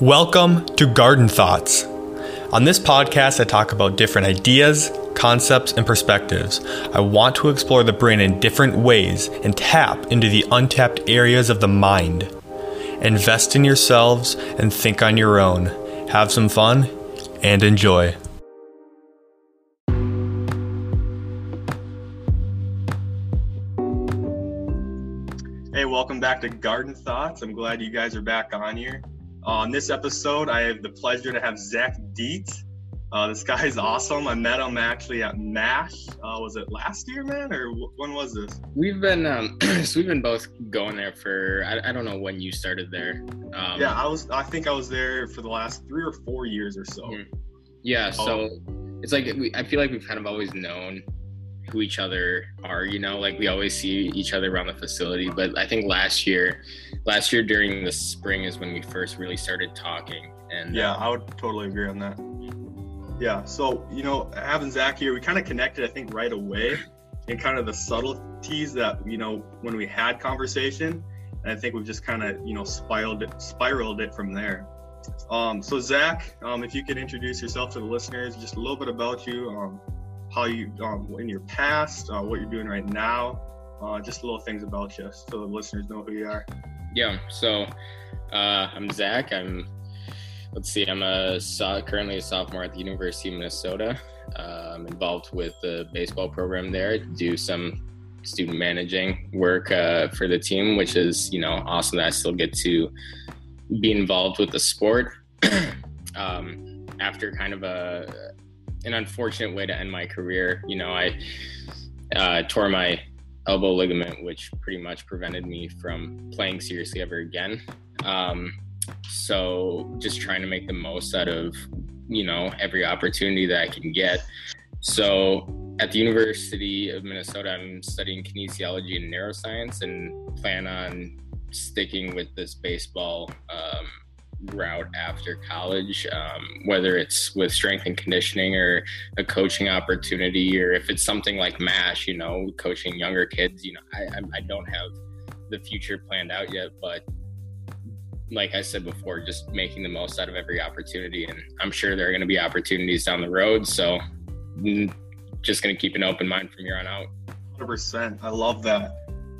Welcome to Garden Thoughts. On this podcast, I talk about different ideas, concepts, and perspectives. I want to explore the brain in different ways and tap into the untapped areas of the mind. Invest in yourselves and think on your own. Have some fun and enjoy. Hey, welcome back to Garden Thoughts. I'm glad you guys are back on here. On this episode, I have the pleasure to have Zach Dietz. Uh, this guy is awesome. I met him actually at MASH. Uh, was it last year, man, or when was this? We've been um, so we've been both going there for I, I don't know when you started there. Um, yeah, I was. I think I was there for the last three or four years or so. Hmm. Yeah, so oh. it's like we, I feel like we've kind of always known who each other are you know like we always see each other around the facility but i think last year last year during the spring is when we first really started talking and yeah uh, i would totally agree on that. Yeah so you know having zach here we kind of connected i think right away and kind of the subtleties that you know when we had conversation and i think we've just kind of you know spiraled it spiraled it from there. Um, so zach um, if you could introduce yourself to the listeners just a little bit about you um, how you um, in your past, uh, what you're doing right now, uh, just little things about you, so the listeners know who you are. Yeah. So uh, I'm Zach. I'm let's see. I'm a currently a sophomore at the University of Minnesota. Uh, I'm involved with the baseball program there. Do some student managing work uh, for the team, which is you know awesome that I still get to be involved with the sport. um, after kind of a an unfortunate way to end my career. You know, I uh, tore my elbow ligament, which pretty much prevented me from playing seriously ever again. Um, so just trying to make the most out of you know every opportunity that I can get. So at the University of Minnesota, I'm studying kinesiology and neuroscience, and plan on sticking with this baseball um, route after college, um, whether it's with strength and conditioning or a coaching opportunity, or if it's something like MASH, you know, coaching younger kids. You know, I, I don't have the future planned out yet, but like I said before, just making the most out of every opportunity. And I'm sure there are going to be opportunities down the road. So mm, just going to keep an open mind from here on out. 100%. I love that.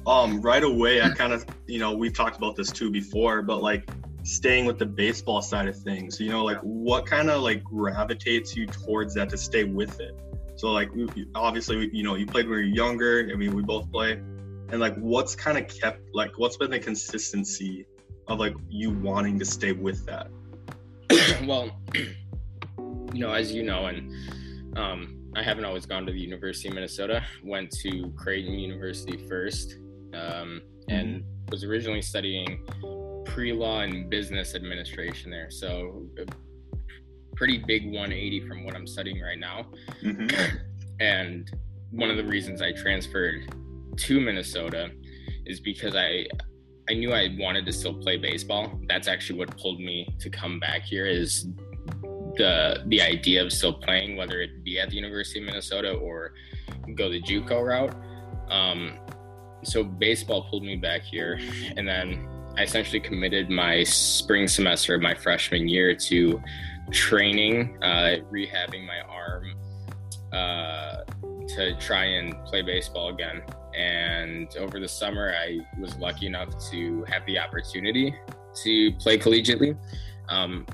Um, right away, I kind of, you know, we've talked about this too before, but like staying with the baseball side of things you know like what kind of like gravitates you towards that to stay with it? So like obviously you know you played when you were younger i mean we both play. And like what's kind of kept like what's been the consistency of like you wanting to stay with that? Well you know as you know and um i haven't always gone to the university of minnesota. Went to creighton university first um and mm-hmm. was originally studying pre-law and business administration there. So pretty big 180 from what I'm studying right now. Mm-hmm. and one of the reasons I transferred to Minnesota is because I I knew I wanted to still play baseball. That's actually what pulled me to come back here is the the idea of still playing, whether it be at the University of Minnesota or go the JUCO route. Um, so baseball pulled me back here, and then I essentially committed my spring semester of my freshman year to training, uh, rehabbing my arm uh, to try and play baseball again. And over the summer, I was lucky enough to have the opportunity to play collegiately. Um,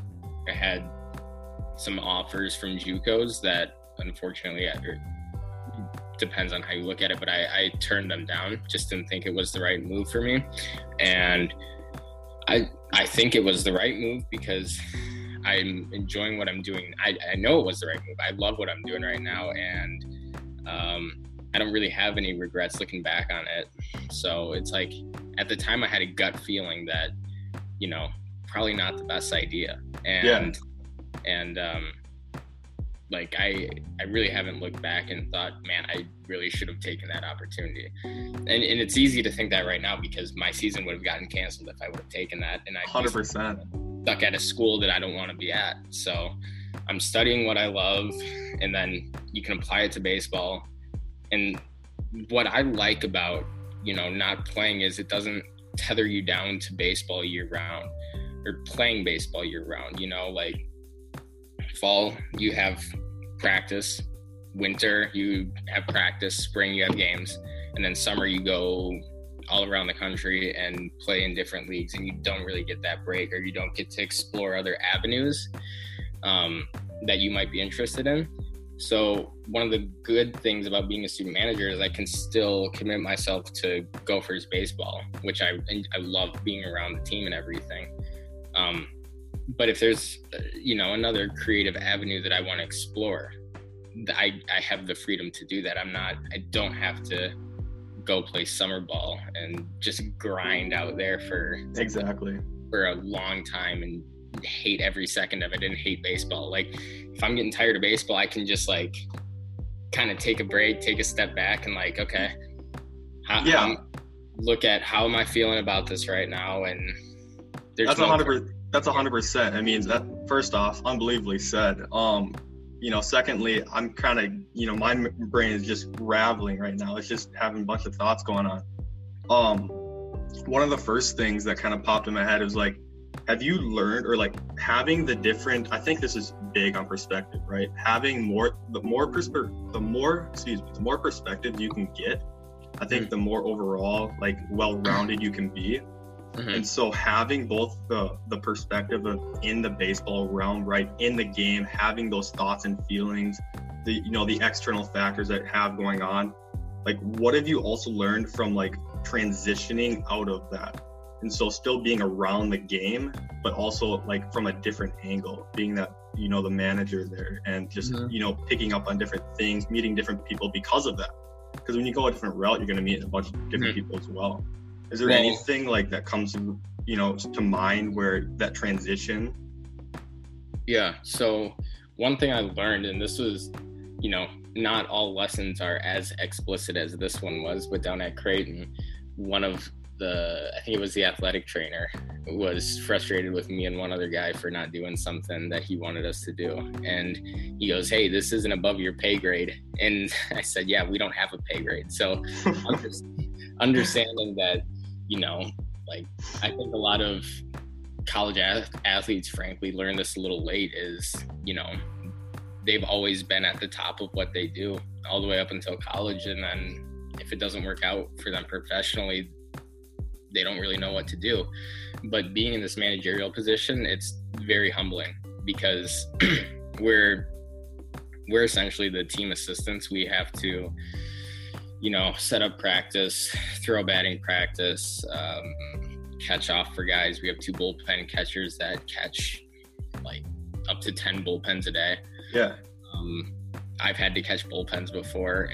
I had some offers from JUCOs that unfortunately depends on how you look at it, but I, I turned them down. Just didn't think it was the right move for me. And I I think it was the right move because I'm enjoying what I'm doing. I, I know it was the right move. I love what I'm doing right now, and um, I don't really have any regrets looking back on it. So it's like at the time I had a gut feeling that you know probably not the best idea, and yeah. and um, like I I really haven't looked back and thought, man, I really should have taken that opportunity. And and it's easy to think that right now because my season would have gotten canceled if I would have taken that. And I hundred percent stuck at a school that I don't want to be at. So I'm studying what I love, and then you can apply it to baseball. And what I like about you know not playing is it doesn't tether you down to baseball year round. or playing baseball year round. You know, like fall you have practice, winter you have practice, spring you have games, and then summer you go all around the country and play in different leagues, and you don't really get that break, or you don't get to explore other avenues um, that you might be interested in. So one of the good things about being a student manager is I can still commit myself to Gophers baseball, which I I love being around the team and everything. Um, but if there's uh, you know another creative avenue that I want to explore, I I have the freedom to do that. I'm not I don't have to go play summer ball and just grind out there for exactly for a long time and hate every second of it and hate baseball. Like if I'm getting tired of baseball, I can just like kind of take a break, take a step back, and like, okay, how, yeah, um, look at how am I feeling about this right now, and there's that's a hundred percent. That's a hundred percent. I mean, that first off, unbelievably said. Um, you know, secondly, I'm kind of, you know, my brain is just raveling right now. It's just having a bunch of thoughts going on. Um, one of the first things that kind of popped in my head was like, have you learned or like having the different i think this is big on perspective right having more the more perspective the more excuse me the more perspective you can get i think mm-hmm. the more overall like well-rounded you can be mm-hmm. and so having both the the perspective of in the baseball realm right in the game having those thoughts and feelings the you know the external factors that have going on like what have you also learned from like transitioning out of that and so still being around the game but also like from a different angle being that you know the manager there and just mm-hmm. you know picking up on different things meeting different people because of that because when you go a different route you're going to meet a bunch of different mm-hmm. people as well is there well, anything like that comes you know to mind where that transition yeah so one thing i learned and this was you know not all lessons are as explicit as this one was but down at creighton one of the I think it was the athletic trainer was frustrated with me and one other guy for not doing something that he wanted us to do. And he goes, "Hey, this isn't above your pay grade." And I said, "Yeah, we don't have a pay grade." So understanding that, you know, like I think a lot of college athletes frankly learn this a little late is, you know, they've always been at the top of what they do all the way up until college and then if it doesn't work out for them professionally they don't really know what to do. But being in this managerial position, it's very humbling because we're we're essentially the team assistants. We have to, you know, set up practice, throw batting practice, um, catch off for guys. We have two bullpen catchers that catch like up to ten bullpens a day. Yeah. Um, I've had to catch bullpens before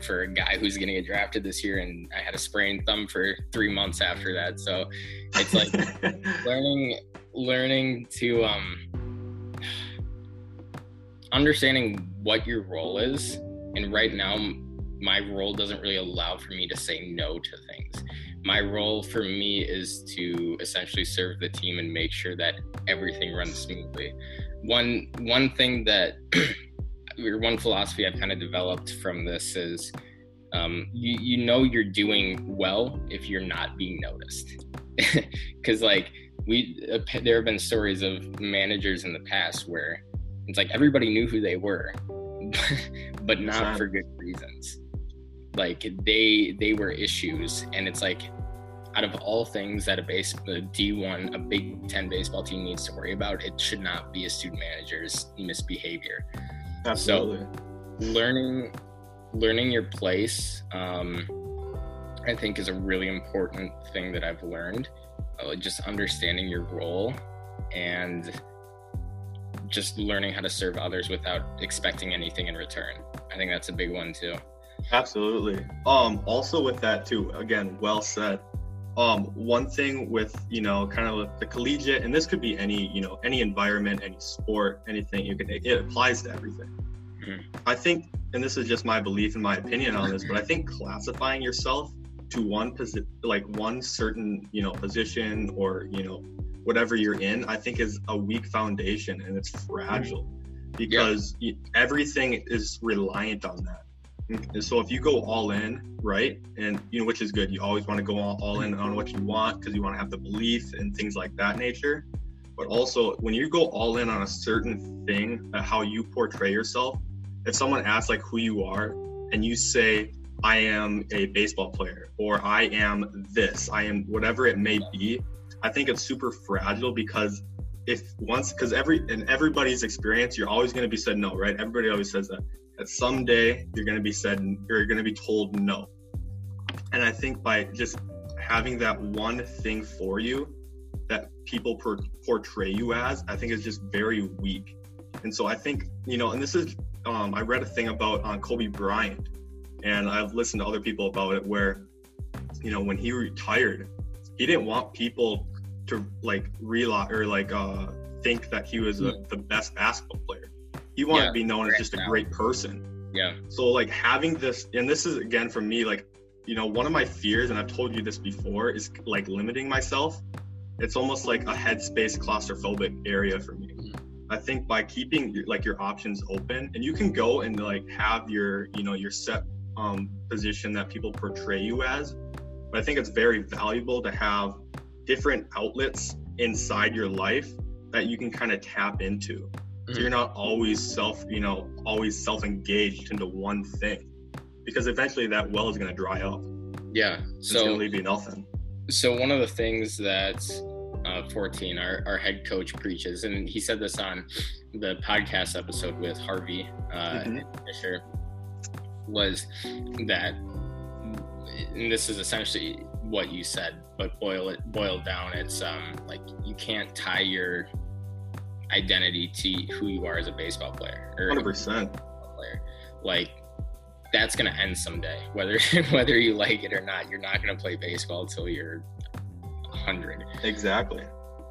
for a guy who's going to get drafted this year, and I had a sprained thumb for three months after that. So it's like learning, learning to um, understanding what your role is. And right now, my role doesn't really allow for me to say no to things. My role for me is to essentially serve the team and make sure that everything runs smoothly. One one thing that or one philosophy I've kind of developed from this is um, you, you know you're doing well if you're not being noticed because like we uh, there have been stories of managers in the past where it's like everybody knew who they were but not for good reasons like they they were issues and it's like out of all things that a base a d1 a big 10 baseball team needs to worry about it should not be a student manager's misbehavior Absolutely. So learning learning your place, um, I think, is a really important thing that I've learned. Uh, just understanding your role and just learning how to serve others without expecting anything in return. I think that's a big one too. Absolutely. Um, also with that too, again, well said. Um, one thing with you know kind of the collegiate, and this could be any you know any environment, any sport, anything. You can it applies to everything. Mm-hmm. I think, and this is just my belief and my opinion on this, but I think classifying yourself to one position, like one certain you know position or you know whatever you're in, I think is a weak foundation and it's fragile because yeah. everything is reliant on that. And so if you go all in, right, and you know which is good, you always want to go all, all in on what you want because you want to have the belief and things like that nature. but also when you go all in on a certain thing, uh, how you portray yourself. If someone asks like who you are, and you say I am a baseball player or I am this, I am whatever it may be, I think it's super fragile because if once because every in everybody's experience you're always going to be said no right everybody always says that that someday you're going to be said you're going to be told no and i think by just having that one thing for you that people per- portray you as i think is just very weak and so i think you know and this is um, i read a thing about on uh, kobe bryant and i've listened to other people about it where you know when he retired he didn't want people to like realize or like uh think that he was a, hmm. the best basketball player. He wanted yeah, to be known as just a great person. Yeah. So like having this, and this is again for me, like you know, one of my fears, and I've told you this before, is like limiting myself. It's almost like a headspace claustrophobic area for me. Mm-hmm. I think by keeping like your options open, and you can go and like have your, you know, your set um, position that people portray you as. But I think it's very valuable to have different outlets inside your life that you can kind of tap into. So you're not always self, you know, always self-engaged into one thing, because eventually that well is going to dry up. Yeah, so it's going to leave you nothing. So one of the things that uh, 14, our, our head coach preaches, and he said this on the podcast episode with Harvey uh, mm-hmm. Fisher, was that, and this is essentially what you said, but boil it boiled down, it's um like you can't tie your identity to who you are as a baseball player or 100% player. Like that's gonna end someday, whether whether you like it or not. You're not gonna play baseball until you're hundred. Exactly.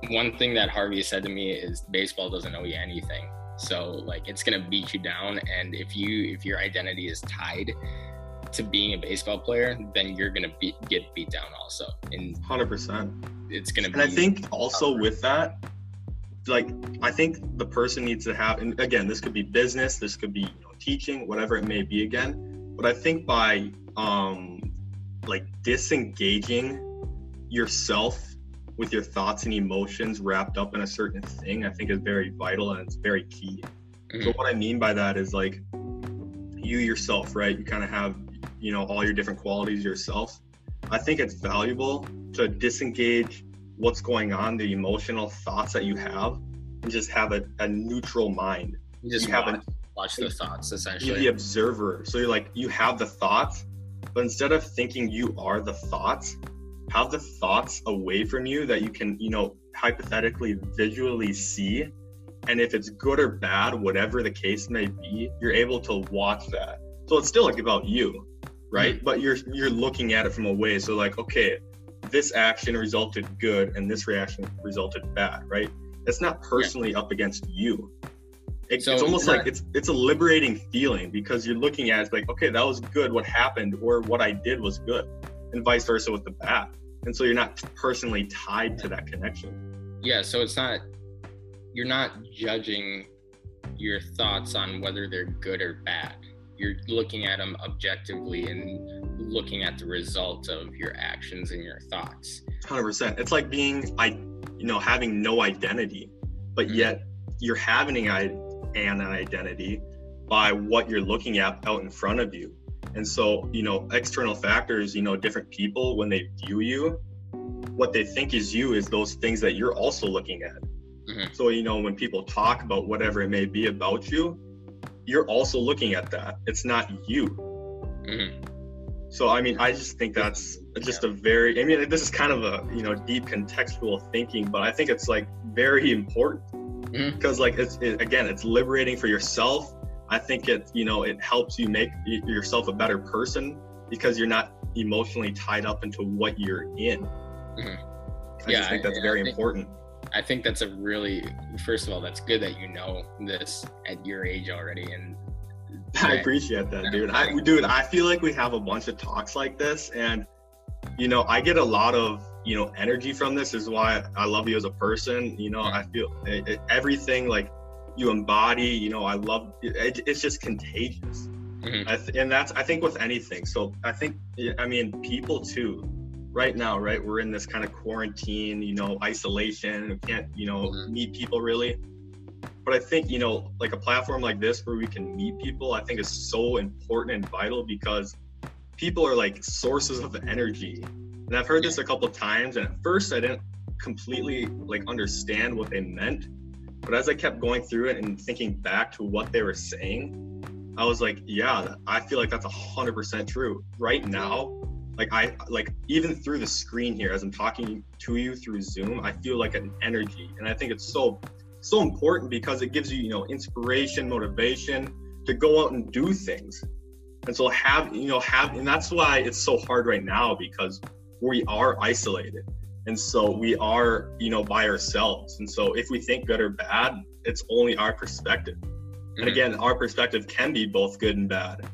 One thing that Harvey said to me is baseball doesn't owe you anything. So like it's gonna beat you down, and if you if your identity is tied to being a baseball player, then you're gonna be, get beat down also. And hundred percent, it's gonna. Be And I think also tougher. with that, like I think the person needs to have, and again, this could be business, this could be you know, teaching, whatever it may be. Again, but I think by um, like disengaging yourself with your thoughts and emotions wrapped up in a certain thing, I think is very vital and it's very key. Mm-hmm. So what I mean by that is like you yourself, right? You kind of have you know all your different qualities yourself i think it's valuable to disengage what's going on the emotional thoughts that you have and just have a, a neutral mind you just you watch, have a, watch the thoughts essentially you're the observer so you're like you have the thoughts but instead of thinking you are the thoughts have the thoughts away from you that you can you know hypothetically visually see and if it's good or bad whatever the case may be you're able to watch that so it's still like about you right? Mm-hmm. But you're you're looking at it from a way. So like, okay, this action resulted good and this reaction resulted bad, right? It's not personally yeah. up against you. It, so it's almost like it's it's a liberating feeling because you're looking at it like, okay, that was good. What happened or what I did was good, and vice versa with the bad. And so you're not personally tied to that connection. Yeah. So it's not you're not judging your thoughts on whether they're good or bad you're looking at them objectively and looking at the result of your actions and your thoughts 100% it's like being i you know having no identity but mm-hmm. yet you're having an identity by what you're looking at out in front of you and so you know external factors you know different people when they view you what they think is you is those things that you're also looking at mm-hmm. so you know when people talk about whatever it may be about you you're also looking at that. It's not you. Mm-hmm. So I mean, I just think that's just yeah. a very. I mean, this is kind of a you know deep contextual thinking, but I think it's like very important mm-hmm. because like it's it, again, it's liberating for yourself. I think it you know it helps you make yourself a better person because you're not emotionally tied up into what you're in. Mm-hmm. I yeah, just think that's I, very I think, important. I think that's a really first of all, that's good that you know this at your age already, and I appreciate that, dude. I dude, I feel like we have a bunch of talks like this, and you know, I get a lot of you know energy from this. is why I love you as a person. You know, I feel it, it, everything like you embody. You know, I love it, it's just contagious, mm-hmm. th- and that's I think with anything. So I think I mean people too right now, right, we're in this kind of quarantine, you know, isolation. We can't, you know, mm-hmm. meet people really. But I think, you know, like a platform like this where we can meet people, I think is so important and vital because people are like sources of energy. And I've heard this a couple times, and at first I didn't completely like understand what they meant. But as I kept going through it and thinking back to what they were saying, I was like, yeah, I feel like that's a hundred percent true. Right now, like I like even through the screen here as I'm talking to you through Zoom, I feel like an energy. And I think it's so so important because it gives you, you know, inspiration, motivation to go out and do things. And so have, you know, have and that's why it's so hard right now because we are isolated. And so we are, you know, by ourselves. And so if we think good or bad, it's only our perspective. Mm-hmm. And again, our perspective can be both good and bad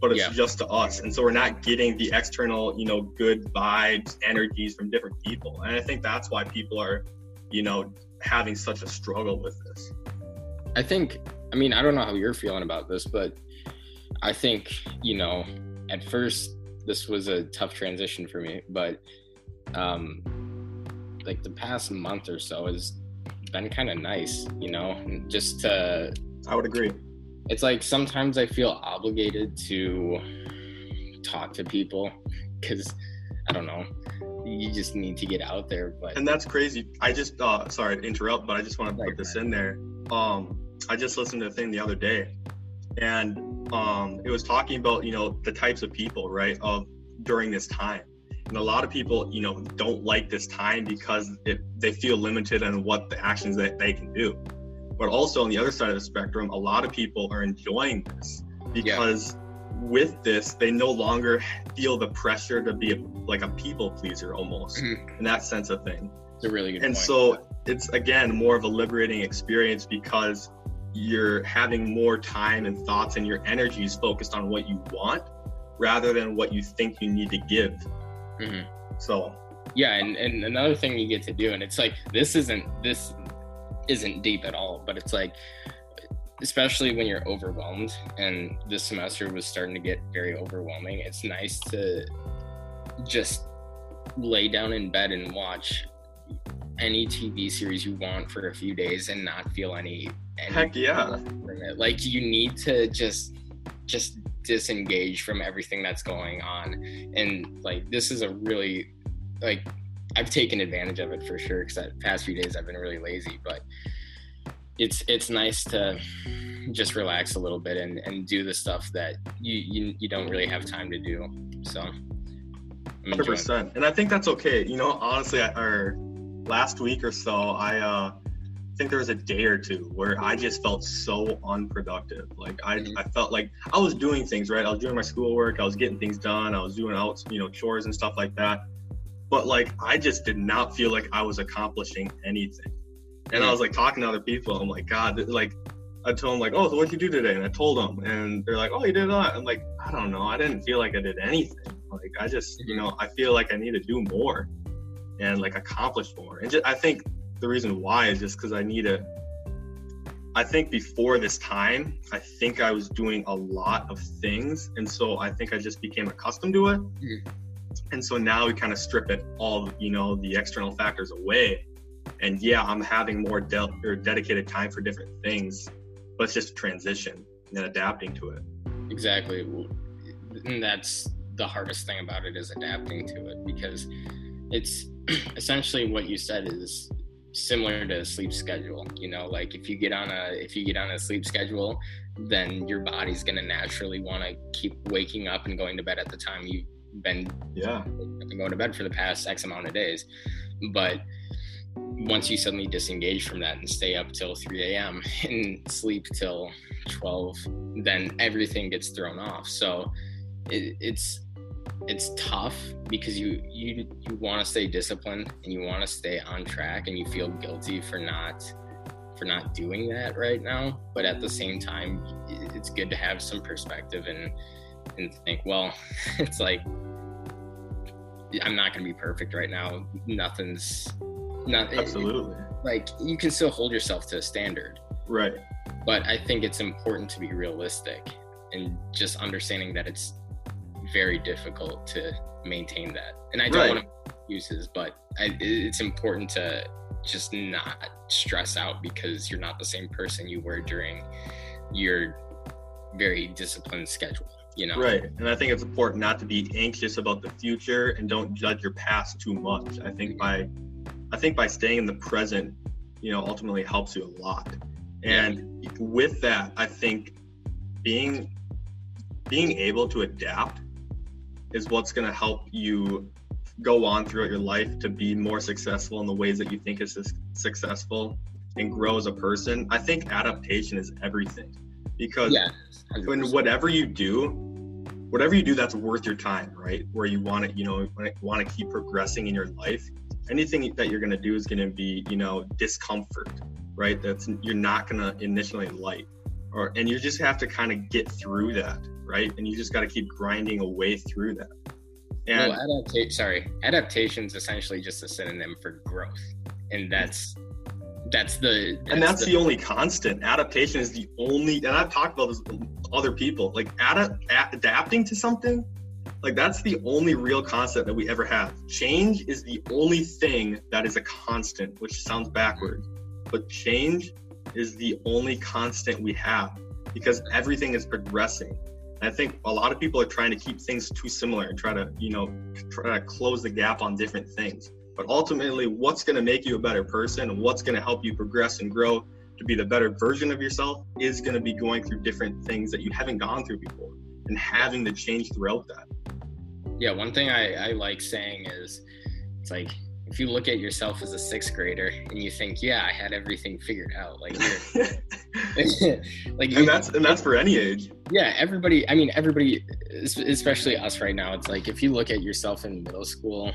but it's yeah. just to us. And so we're not getting the external, you know, good vibes, energies from different people. And I think that's why people are, you know, having such a struggle with this. I think, I mean, I don't know how you're feeling about this, but I think, you know, at first this was a tough transition for me, but um like the past month or so has been kind of nice, you know, just to I would agree it's like sometimes I feel obligated to talk to people because I don't know. You just need to get out there, but and that's crazy. I just uh sorry to interrupt, but I just want to put this in there. Um, I just listened to a thing the other day, and um, it was talking about you know the types of people right of during this time, and a lot of people you know don't like this time because it, they feel limited on what the actions that they can do but also on the other side of the spectrum, a lot of people are enjoying this because yeah. with this, they no longer feel the pressure to be a, like a people pleaser almost mm-hmm. in that sense of thing. It's a really good And point. so it's again more of a liberating experience because you're having more time and thoughts and your energy is focused on what you want rather than what you think you need to give. Mm-hmm. So yeah and, and another thing you get to do and it's like this isn't this isn't deep at all, but it's like, especially when you're overwhelmed, and this semester was starting to get very overwhelming. It's nice to just lay down in bed and watch any TV series you want for a few days and not feel any, any heck yeah like you need to just just disengage from everything that's going on and like this is a really like I've taken advantage of it for sure because the past few days I've been really lazy, but it's it's nice to just relax a little bit and, and do the stuff that you, you you don't really have time to do. So, hundred percent, and I think that's okay. You know, honestly, I, or last week or so, I uh, think there was a day or two where I just felt so unproductive. Like I, mm-hmm. I felt like I was doing things right. I was doing my schoolwork. I was getting things done. I was doing out, you know, chores and stuff like that but like I just did not feel like I was accomplishing anything. And I was like talking to other people. I'm like, God, like I told them like, oh, so what'd you do today? And I told them, and they're like, oh, you did that. I'm like, I don't know. I didn't feel like I did anything. Like I just, you know, I feel like I need to do more and like accomplish more. And just, I think the reason why is just because I need to. I think before this time, I think I was doing a lot of things, and so I think I just became accustomed to it. Mm-hmm and so now we kind of strip it all, you know, the external factors away. And yeah, I'm having more de- or dedicated time for different things, but it's just a transition and adapting to it. Exactly. And that's the hardest thing about it is adapting to it because it's essentially what you said is similar to a sleep schedule you know like if you get on a if you get on a sleep schedule then your body's going to naturally want to keep waking up and going to bed at the time you been yeah been going to bed for the past X amount of days. But once you suddenly disengage from that and stay up till 3 a.m. and sleep till 12, then everything gets thrown off. So it, it's it's tough because you you you want to stay disciplined and you want to stay on track and you feel guilty for not for not doing that right now but at the same time it's good to have some perspective and and think well it's like I'm not going to be perfect right now. Nothing's not absolutely it, like you can still hold yourself to a standard. Right. But I think it's important to be realistic and just understanding that it's very difficult to maintain that. And I don't Right. want to uses, but I, it's important to just not stress out because you're not the same person you were during your very disciplined schedule. You know, Right. And I think it's important not to be anxious about the future and don't judge your past too much. I think mm-hmm. by I think by staying in the present, you know, ultimately helps you a lot. And with that, I think being being able to adapt is what's going to help you go on throughout your life to be more successful in the ways that you think is successful and grow as a person. I think adaptation is everything because Yeah. when whatever you do whatever you do that's worth your time right? Where you want to you know want to keep progressing in your life anything that you're going to do is going to be you know discomfort right? That's you're not going to initially like or and you just have to kind of get through that right? And you just got to keep grinding away through that. And well, adapta- sorry, adaptation is essentially just a synonym for growth, and that's that's the and that's the, only constant. Adaptation is the only and i've talked about this with other people. Like ada- a- adapting to something like that's the only real constant that we ever have. Change is the only thing that is a constant which sounds backwards but change is the only constant we have because everything is progressing. And i think a lot of people are trying to keep things too similar and try to you know try to close the gap on different things but ultimately what's going to make you a better person and what's going to help you progress and grow to be the better version of yourself is going to be going through different things that you haven't gone through before and having to change throughout that yeah. One thing I, I like saying is, it's like if you look at yourself as a sixth grader and you think, yeah, I had everything figured out, like you're, like and that's and that's for any age yeah everybody i mean everybody especially us right now it's like if you look at yourself in middle school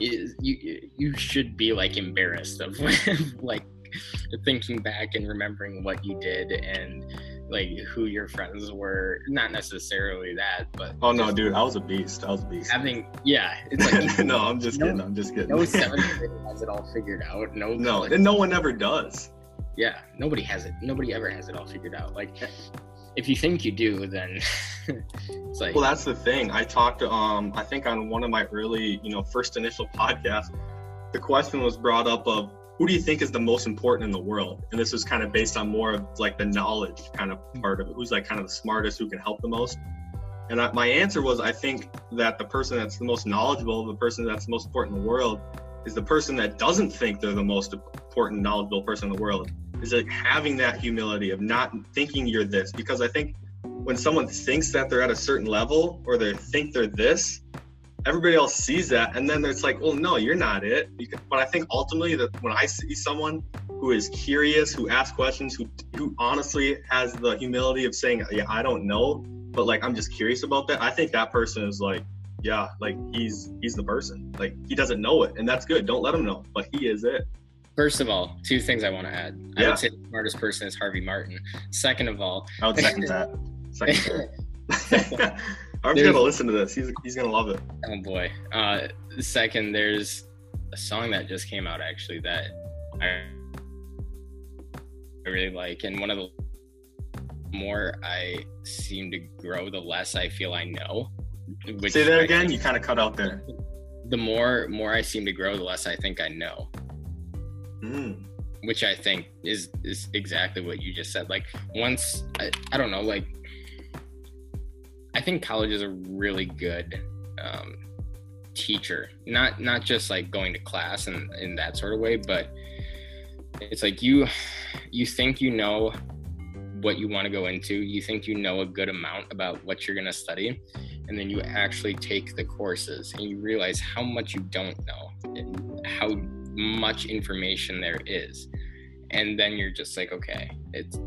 you you, you should be like embarrassed of like thinking back and remembering what you did and like who your friends were. Not necessarily that but oh no dude i was a beast. I was a beast. Having yeah it's like no i'm just No- kidding. I'm just kidding. no seventh grader has it all figured out. No no college- and no one ever does. Yeah nobody has it. Nobody ever has it all figured out. Like eh. If you think you do then it's like Well, that's the thing. I talked, um, I think on one of my early, you know, first initial podcasts, the question was brought up of who do you think is the most important in the world? And this was kind of based on more of like the knowledge kind of part of it. Who's like kind of the smartest, who can help the most? And I, my answer was, I think that the person that's the most knowledgeable, the person that's the most important in the world, is the person that doesn't think they're the most important, knowledgeable person in the world. Is like having that humility of not thinking you're this, because I think when someone thinks that they're at a certain level or they think they're this, everybody else sees that, and then it's like, well, no, you're not it. But I think ultimately that when I see someone who is curious, who asks questions, who who honestly has the humility of saying, yeah, I don't know, but like I'm just curious about that. I think that person is like, yeah, like he's he's the person. Like he doesn't know it, and that's good. Don't let him know, but he is it. First of all, two things I want to add. I Yeah. would say the smartest person is Harvey Martin. Second of all, I would second that. Second that. I'm gonna listen to this. He's he's gonna love it. oh boy. Uh, second, there's a song that just came out actually that I, I really like, and one of the more I seem to grow, the less I feel I know. Say that again. think- You kind of cut out there. The more more I seem to grow, the less I think I know. Mm. which I think is is exactly what you just said. Like once I, I don't know, like I think college is a really good um, teacher. Not not just like going to class and in that sort of way, but it's like you you think you know what you want to go into. You think you know a good amount about what you're going to study, and then you actually take the courses and you realize how much you don't know, and how much information there is and then you're just like okay it's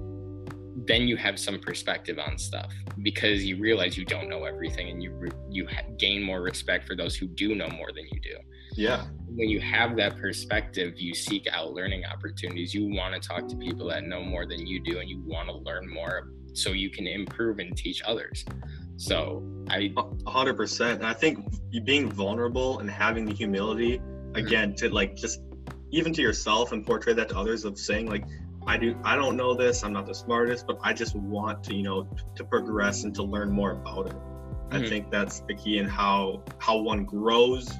then you have some perspective on stuff because you realize you don't know everything and you you gain more respect for those who do know more than you do Yeah. when you have that perspective you seek out learning opportunities you want to talk to people that know more than you do and you want to learn more so you can improve and teach others so i A hundred percent. And I think being vulnerable and having the humility again to like just even to yourself and portray that to others of saying like I do I don't know this, I'm not the smartest, but I just want to, you know, to progress and to learn more about it. Mm-hmm. I think that's the key in how how one grows,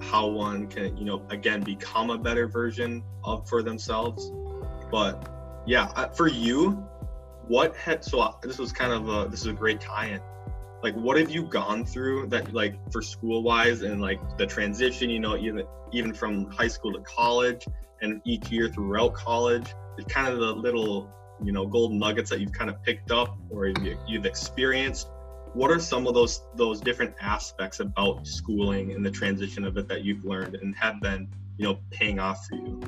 how one can you know again become a better version of for themselves. But yeah, for you, what had so uh, this was kind of a this is a great tie-in. Like, what have you gone through that like for school wise and like the transition? You know, even even from high school to college and each year throughout college, It's kind of the little you know golden nuggets that you've kind of picked up or you've experienced. What are some of those those different aspects about schooling and the transition of it that you've learned and have been you know paying off for you?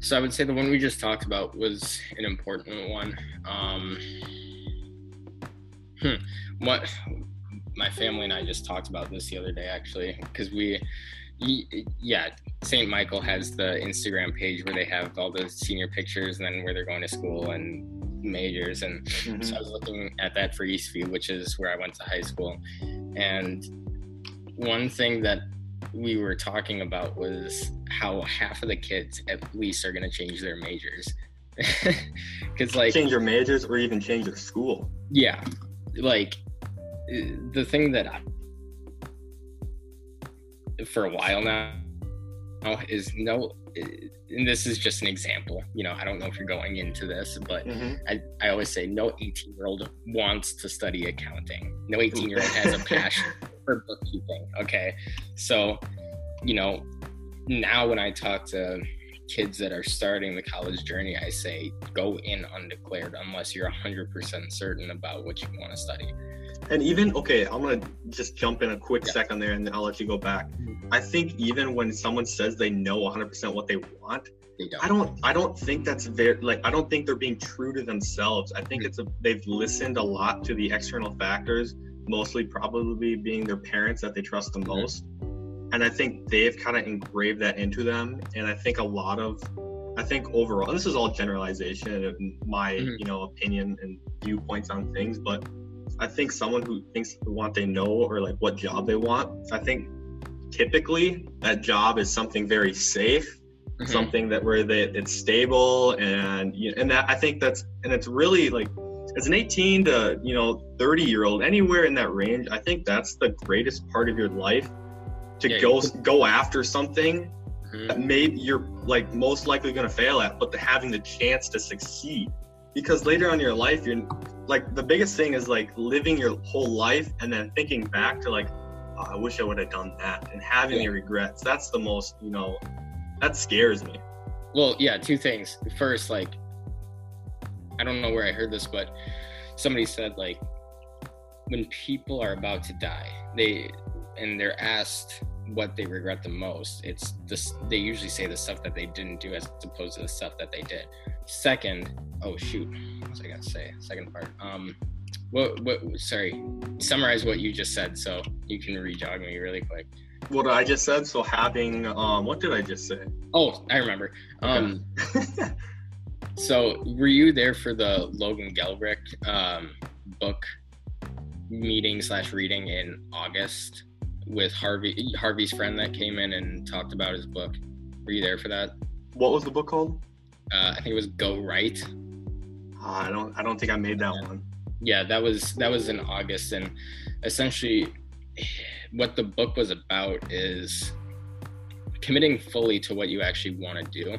So i would say the one we just talked about was an important one. Um hmm, what my family and i just talked about this the other day actually because we yeah, St. Michael has the Instagram page where they have all the senior pictures and then where they're going to school and majors. And mm-hmm. so I was looking at that for Eastview, which is where I went to high school. And one thing that we were talking about was how half of the kids at least are going to change their majors. Because, like, change your majors or even change their school. Yeah. Like, the thing that I, for a while now is no and this is just an example you know i don't know if you're going into this but mm-hmm. I, I always say no 18 year old wants to study accounting. No 18 year old has a passion for bookkeeping okay? So you know now when i talk to kids that are starting the college journey i say go in undeclared unless you're 100% certain about what you want to study and even okay, I'm gonna just jump in a quick yeah. second there, and then I'll let you go back. I think even when someone says they know 100% what they want, they don't. I don't. I don't think that's very like. I don't think they're being true to themselves. I think mm-hmm. it's a they've listened a lot to the external factors, mostly probably being their parents that they trust the mm-hmm. most, and I think they've kind of engraved that into them. And I think a lot of I think overall, this is all generalization of my, mm-hmm. you know, opinion and viewpoints on things, but I think someone who thinks what they know or like what job they want, I think typically that job is something very safe, mm-hmm. something that where they, it's stable and you and that I think that's and it's really like as an 18 to you know 30 year old anywhere in that range, I think that's the greatest part of your life to yeah, go go after something mm-hmm. that maybe you're like most likely going to fail at, but the, having the chance to succeed. Because later on in your life you're like the biggest thing is like living your whole life and then thinking back to like oh, i wish i would have done that and having yeah. the regrets. That's the most you know that scares me. Well yeah two things. First like i don't know where i heard this but somebody said like when people are about to die they and they're asked what they regret the most. It's this they usually say the stuff that they didn't do as opposed to the stuff that they did. Second oh shoot. What i gotta say? Second part. Um what what sorry. Summarize what you just said so you can rejog me really quick. What i just said so having um what did i just say? Oh i remember. Um so were you there for the logan gelbrich um book meeting slash reading in august with Harvey Harvey's friend that came in and talked about his book. Were you there for that? What was the book called? Uh, I think it was Go Right. Uh, I don't I don't think I made that yeah. one. Yeah, that was that was in August, and essentially, what the book was about is committing fully to what you actually want to do,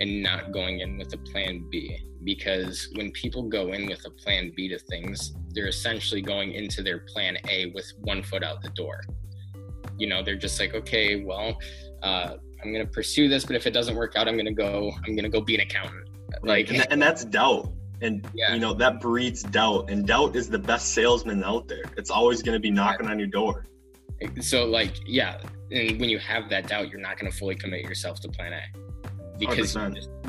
and not going in with a plan B. Because when people go in with a plan B to things, they're essentially going into their plan A with one foot out the door you know they're just like okay well uh, i'm gonna pursue this but if it doesn't work out i'm gonna go i'm gonna go be an accountant. Like and, and that's doubt. And yeah. you know that breeds doubt and doubt is the best salesman out there. It's always going to be knocking on your door. So like yeah and when you have that doubt you're not going to fully commit yourself to plan a. Because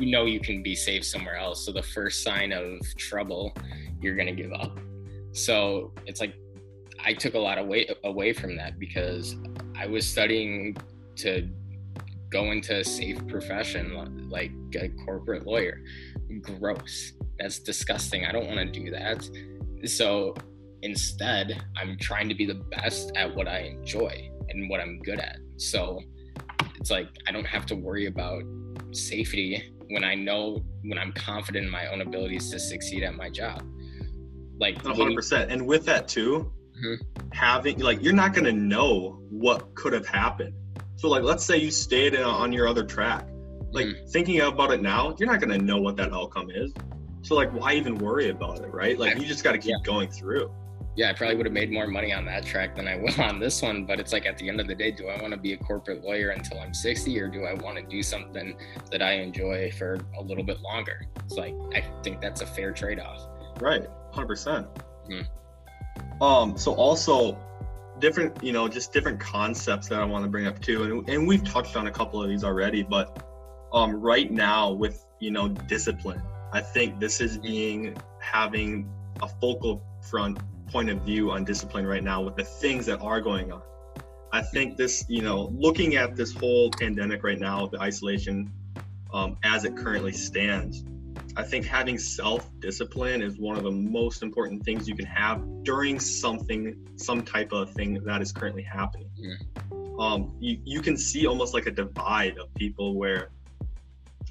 you know you can be safe somewhere else so the first sign of trouble you're going to give up. So it's like I took a lot of weight away from that because I was studying to go into a safe profession like a corporate lawyer. Gross. That's disgusting. I don't want to do that. So instead, I'm trying to be the best at what I enjoy and what I'm good at. So it's like I don't have to worry about safety when I know when I'm confident in my own abilities to succeed at my job. Like when 100 you- percent and with that too Mhm. having like you're not going to know what could have happened so like let's say you stayed in, on your other track like Mm-hmm. thinking about it now you're not going to know what that outcome is so like why even worry about it right like I- you just got to keep yeah. going through yeah, I probably would have made more money on that track than I will on this one. But it's like at the end of the day, do I want to be a corporate lawyer until I'm 60 or do I want to do something that I enjoy for a little bit longer? It's like, I think that's a fair trade off. right 100 percent Mhm. Um so also different you know just different concepts that i want to bring up too and, and we've touched on a couple of these already but um right now with you know discipline i think this is being having a focal front point of view on discipline right now with the things that are going on. I think this you know looking at this whole pandemic right now the isolation um, as it currently stands I think having self discipline is one of the most important things you can have during something, some type of thing that is currently happening. Um, you, you can see almost like a divide of people where,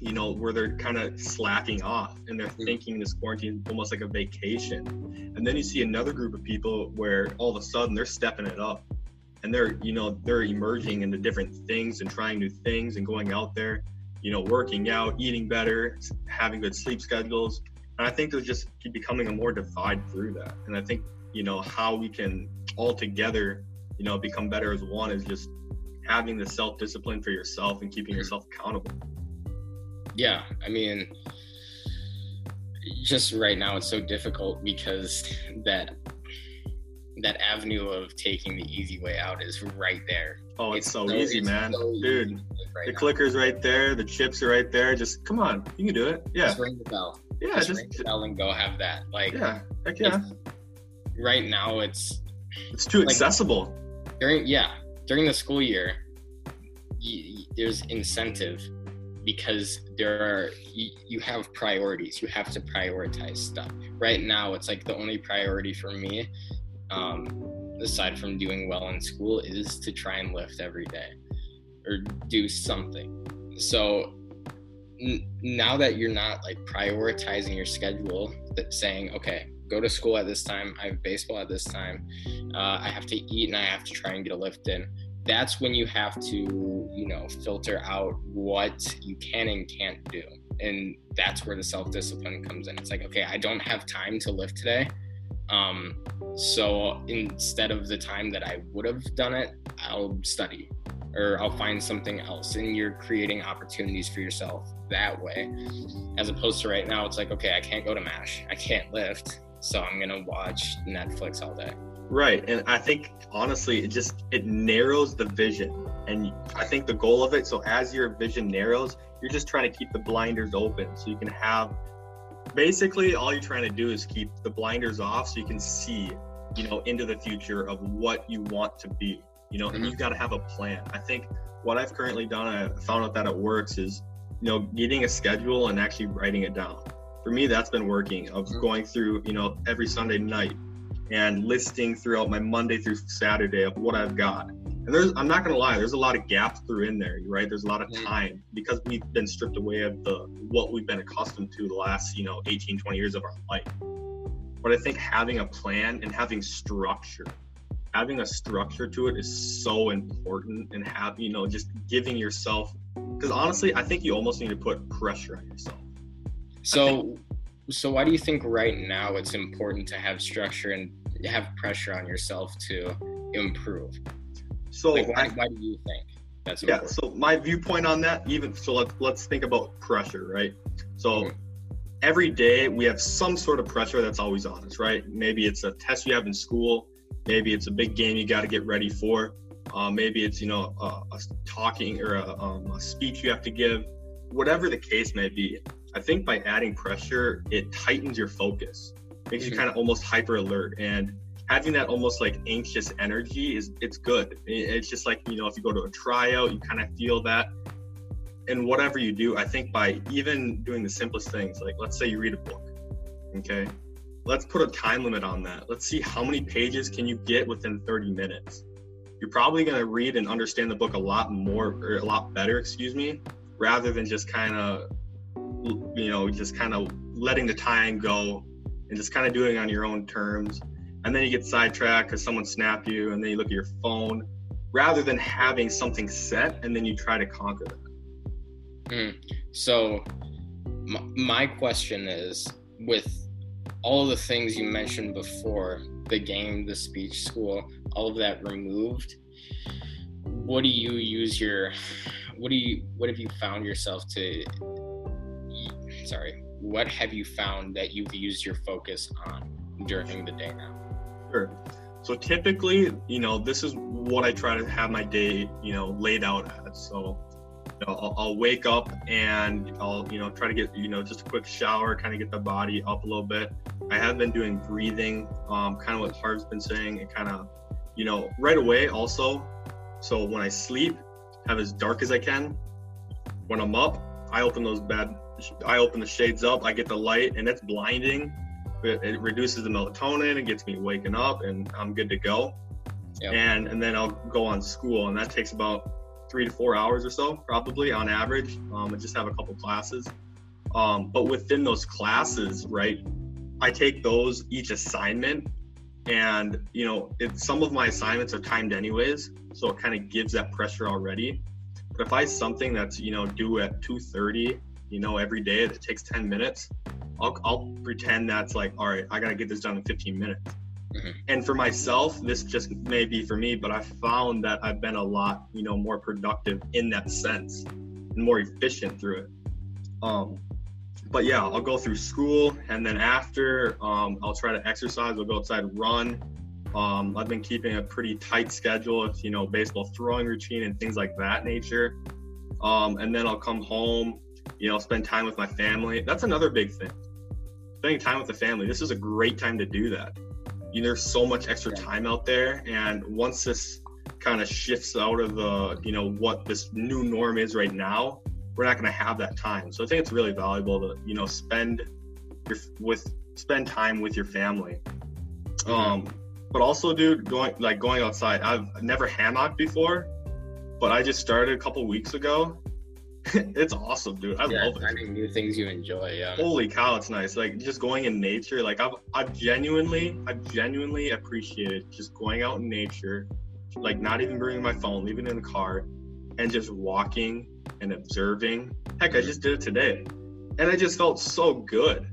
you know, where they're kind of slacking off and they're thinking this quarantine almost like a vacation. And then you see another group of people where all of a sudden they're stepping it up and they're, you know, they're emerging into different things and trying new things and going out there you know, working out, eating better, having good sleep schedules. And I think there's just becoming a more divide through that. And I think, you know, how we can all together, you know, become better as one is just having the self discipline for yourself and keeping yourself accountable. Yeah, I mean, just right now it's so difficult because that that avenue of taking the easy way out is right there. Oh, it's, so, so- easy, it's man. so easy Dude, Right the now. clicker's right there, the chips are right there. Just come on, you can do it. Yeah. Just ring the bell. Yeah, just, just ring the bell and go have that. Like, yeah. Heck yeah. right now it's It's too like- accessible. during yeah during the school year y- y- there's incentive because there are you, you have priorities you have to prioritize stuff right now it's like the only priority for me um, aside from doing well in school is to try and lift every day or do something so n- now that you're not like prioritizing your schedule that saying okay go to school at this time i have baseball at this time uh, I have to eat and I have to try and get a lift in. That's when you have to, you know, filter out what you can and can't do. And that's where the self discipline comes in. It's like, okay, I don't have time to lift today. Um, so instead of the time that I would have done it, I'll study or I'll find something else. And you're creating opportunities for yourself that way. As opposed to right now, it's like, okay, I can't go to MASH, I can't lift. So I'm going to watch Netflix all day. Right. And I think honestly, it just it narrows the vision. And I think the goal of it, so as your vision narrows, you're just trying to keep the blinders open so you can have basically all you're trying to do is keep the blinders off so you can see, you know, into the future of what you want to be. You know, and Mhm. you got to have a plan. I think what I've currently done, I found out that it works is, you know, getting a schedule and actually writing it down. For me, that's been working of Mhm. going through, you know, every Sunday night and listing throughout my Monday through Saturday of what I've got. And there's, I'm not gonna lie, there's a lot of gaps through in there, right? There's a lot of Mhm. time because we've been stripped away of the what we've been accustomed to the last, you know, 18, 20 years of our life. But I think having a plan and having structure, having a structure to it is so important. And have, you know, just giving yourself, because honestly, I think you almost need to put pressure on yourself. So, so why do you think right now it's important to have structure and have pressure on yourself to improve? So Like, why, I- why do you think that's yeah important? so my viewpoint on that even so let's let's think about pressure right so Mhm. every day we have some sort of pressure that's always on us right maybe it's a test you have in school maybe it's a big game you got to get ready for uh, maybe it's you know a, a talking or a, um, a speech you have to give whatever the case may be i think by adding pressure it tightens your focus makes you Mhm. kind of almost hyper alert and having that almost like anxious energy is it's good. It's just like you know if you go to a tryout you kind of feel that. And whatever you do i think by even doing the simplest things like let's say you read a book okay? Let's put a time limit on that. Let's see how many pages can you get within 30 minutes. You're probably going to read and understand the book a lot more or a lot better excuse me rather than just kind of you know just kind of letting the time go and just kind of doing on your own terms. And then you get sidetracked because someone snapped you, and then you look at your phone, rather than having something set and then you try to conquer that. Mm. So, my, my question is with all the things you mentioned before the game, the speech school, all of that removed, what do you use your what do you what have you found yourself to sorry what have you found that you've used your focus on during the day now sure so typically you know this is what i try to have my day you know laid out at so you know, I'll, I'll, wake up and I'll, you know, try to get, you know, just a quick shower, kind of get the body up a little bit. I have been doing breathing, um, kind of what Harv's been saying, and kind of, you know, right away also. So when I sleep, have as dark as I can. When I'm up, I open those bed, I open the shades up, I get the light, and it's blinding. It, it reduces the melatonin, it gets me waking up, and I'm good to go. Yep. And and then I'll go on school, and that takes about three to four hours or so, probably on average. Um, I just have a couple classes. Um, but within those classes, right, I take those each assignment, and you know, it, some of my assignments are timed anyways, so it kind of gives that pressure already. But if I something that's you know due at 2:30, you know, every day that takes 10 minutes, I'll, I'll pretend that's like, all right, I gotta get this done in 15 minutes. Mm-hmm. And for myself, this just may be for me, but I found that I've been a lot, you know, more productive in that sense and more efficient through it. Um, but yeah, I'll go through school and then after, um, I'll try to exercise. I'll go outside, run. Um, I've been keeping a pretty tight schedule, of, you know, baseball throwing routine and things like that nature. Um, and then I'll come home, you know, spend time with my family. That's another big thing. Spending time with the family. This is a great time to do that you know, there's so much extra time out there, and once this kind of shifts out of the, you know, what this new norm is right now, we're not going to have that time. So I think it's really valuable to, you know, spend your with spend time with your family. Mm-hmm. Um, but also, dude, going like going outside. I've never hammocked before, but I just started a couple weeks ago, it's awesome, dude. I yeah, love it. Finding new things you enjoy. Yeah. Holy cow, it's nice. Like just going in nature. Like I've I've genuinely I've genuinely appreciated just going out in nature, like not even bringing my phone, leaving it in the car, and just walking and observing. Heck, I mm-hmm. just did it today, and I just felt so good.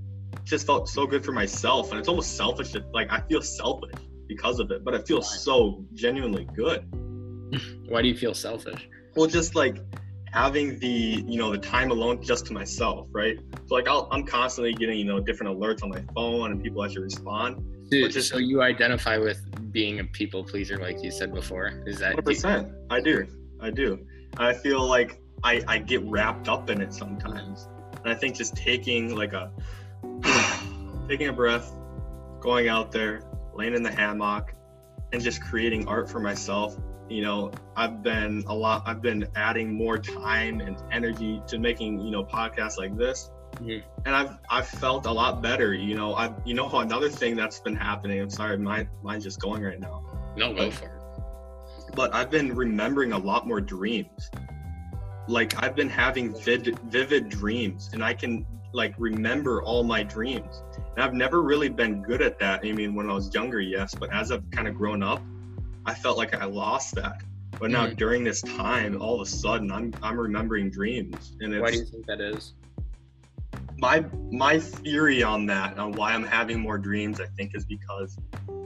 Just felt so good for myself, and it's almost selfish. To, Like I feel selfish because of it, but it feels so genuinely good. Why do you feel selfish? Well, just like having the you know the time alone just to myself right? So like i am constantly getting you know different alerts on my phone and people actually respond Dude, just, so you identify with being a people pleaser like you said before? Is that 100% i do. I do. I feel like i i get wrapped up in it sometimes. And i think just taking like a taking a breath going out there laying in the hammock and just creating art for myself you know i've been a lot i've been adding more time and energy to making you know podcasts like this. Mm-hmm. and i've i've felt a lot better you know i you know another thing that's been happening i'm sorry my mine's just going right now. No go for it. but i've been remembering a lot more dreams. Like i've been having vid, vivid dreams and i can like remember all my dreams. And i've never really been good at that i mean when i was younger yes but as i've kind of grown up I felt like I lost that. But now mm. during this time, all of a sudden, I'm I'm remembering dreams, and it's, why do you think that is? My my theory on that, on why I'm having more dreams, I think, is because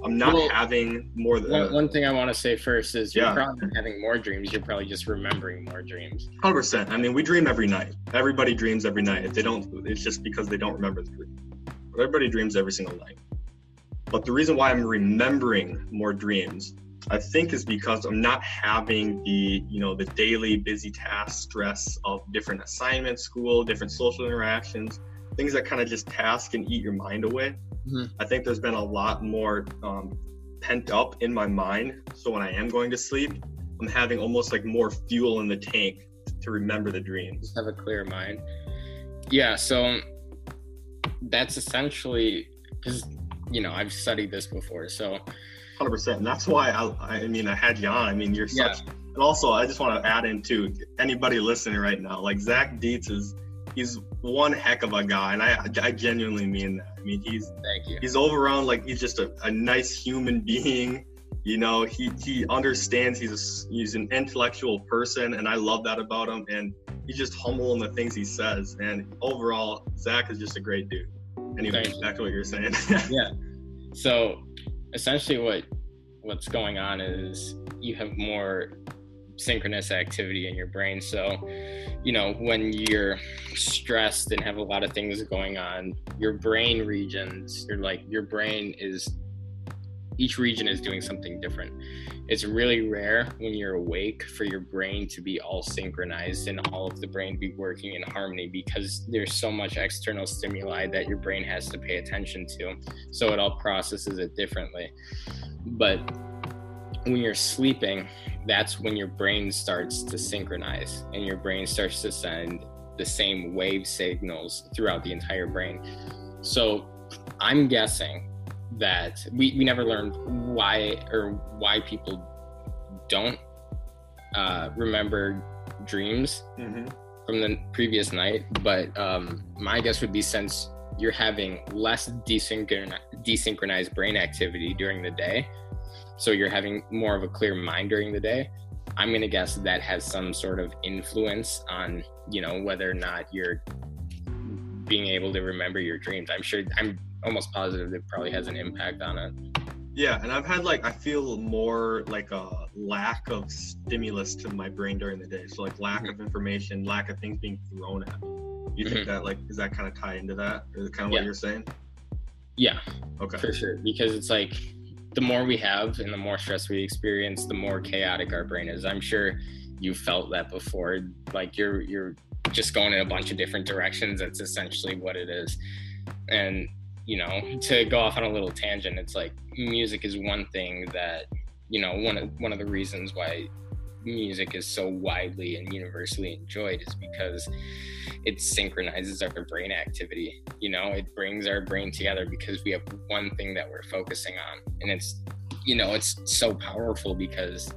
I'm not well, having more. Than, one, one thing I want to say first is you're yeah. probably having more dreams. You're probably just remembering more dreams. Hundred percent. I mean, we dream every night. Everybody dreams every night. If they don't, it's just because they don't remember the dream. But everybody dreams every single night. But the reason why I'm remembering more dreams I think is because I'm not having the, you know, the daily busy task stress of different assignments, school, different social interactions, things that kind of just task and eat your mind away. Mm-hmm. I think there's been a lot more um, pent up in my mind. So when I am going to sleep, I'm having almost like more fuel in the tank to remember the dreams. Have a clear mind. Yeah. So that's essentially because, you know, I've studied this before. So Hundred percent, and that's why I, I mean, I had you on. I mean, you're such, yeah. and also I just want to add into anybody listening right now, like Zach Dietz is, he's one heck of a guy, and I I genuinely mean that. I mean he's thank you. He's all around like he's just a, a nice human being. You know, he he understands he's a, he's an intellectual person, and I love that about him. And he's just humble in the things he says. And overall, Zach is just a great dude. Anyway, back to what you're saying. yeah. So essentially, what what's going on is you have more synchronous activity in your brain. So, you know, when you're stressed and have a lot of things going on, your brain regions, you're like your brain is each region is doing something different. It's really rare when you're awake for your brain to be all synchronized and all of the brain be working in harmony because there's so much external stimuli that your brain has to pay attention to. So it all processes it differently. But when you're sleeping, that's when your brain starts to synchronize and your brain starts to send the same wave signals throughout the entire brain. So I'm guessing that we, we never learned why or why people don't uh, remember dreams mm-hmm. from the previous night. But um, my guess would be since you're having less desynchronized brain activity during the day, so you're having more of a clear mind during the day i'm going to guess that has some sort of influence on you know whether or not you're being able to remember your dreams i'm sure i'm almost positive it probably has an impact on it yeah and i've had like i feel more like a lack of stimulus to my brain during the day so like lack mm-hmm. of information lack of things being thrown at me you mm-hmm. think that like does that kind of tie into that or kind of yeah. what you're saying yeah okay for sure because it's like the more we have and the more stress we experience, the more chaotic our brain is. I'm sure you felt that before. Like you're you're just going in a bunch of different directions. That's essentially what it is. And you know, to go off on a little tangent, it's like music is one thing that you know one of one of the reasons why music is so widely and universally enjoyed is because it synchronizes our brain activity. You know, it brings our brain together because we have one thing that we're focusing on. And it's, you know, it's so powerful because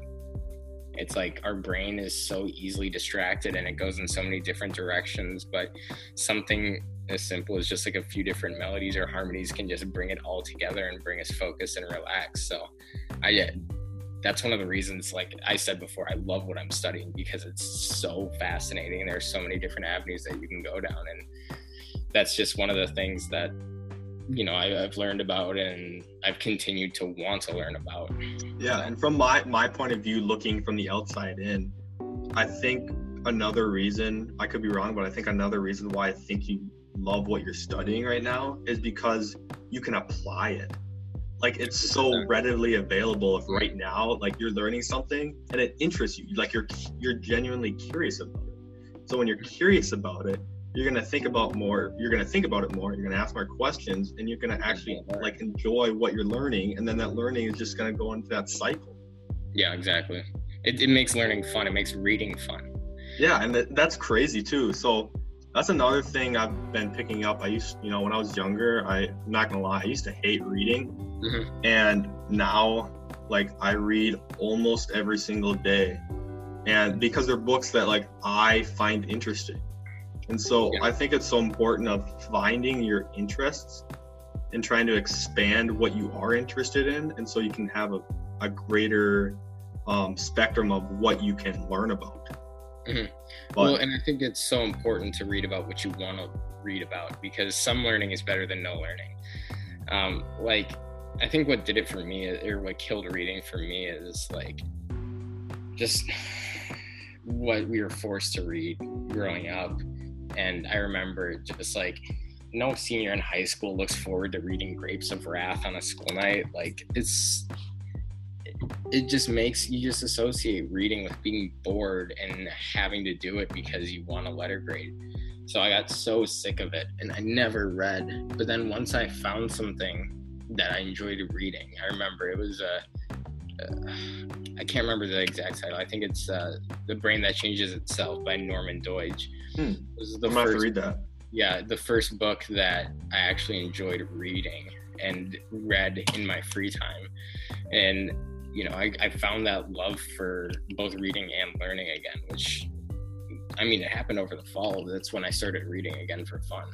it's like our brain is so easily distracted and it goes in so many different directions. But something as simple as just like a few different melodies or harmonies can just bring it all together and bring us focus and relax. So I that's one of the reasons like i said before i love what i'm studying because it's so fascinating and there's so many different avenues that you can go down and that's just one of the things that you know I, have learned about and i've continued to want to learn about yeah and from my my point of view looking from the outside in i think another reason i could be wrong but i think another reason why i think you love what you're studying right now is because you can apply it. Like it's so readily available if right now like you're learning something and it interests you. Like you're you're genuinely curious about it. So when you're curious about it you're gonna think about more you're gonna think about it more you're gonna ask more questions and you're gonna actually like enjoy what you're learning and then that learning is just gonna go into that cycle. Yeah exactly. It, it makes learning fun. It makes reading fun. Yeah and th- that's crazy too. So that's another thing I've been picking up. I used, you know, when I was younger, I, am not gonna lie, I used to hate reading, mm-hmm. and now, like, I read almost every single day, and because they're books that like I find interesting, and so yeah. I think it's so important of finding your interests and trying to expand what you are interested in, and so you can have a, a greater um, spectrum of what you can learn about. Mm-hmm. well, and I think it's so important to read about what you want to read about because some learning is better than no learning. Um, like, I think what did it for me, or what killed reading for me, is like just what we were forced to read growing up. And I remember just like no senior in high school looks forward to reading Grapes of Wrath on a school night. Like, it's it just makes you just associate reading with being bored and having to do it because you want a letter grade. So I got so sick of it and I never read. But then once I found something that I enjoyed reading, I remember it was a. Uh, I can't remember the exact title. I think it's uh, "The Brain That Changes Itself" by Norman Doidge. Hmm. This is the I'm first, read that. Yeah, the first book that I actually enjoyed reading and read in my free time, and you know, I, I found that love for both reading and learning again, which I mean, it happened over the fall. That's when I started reading again for fun.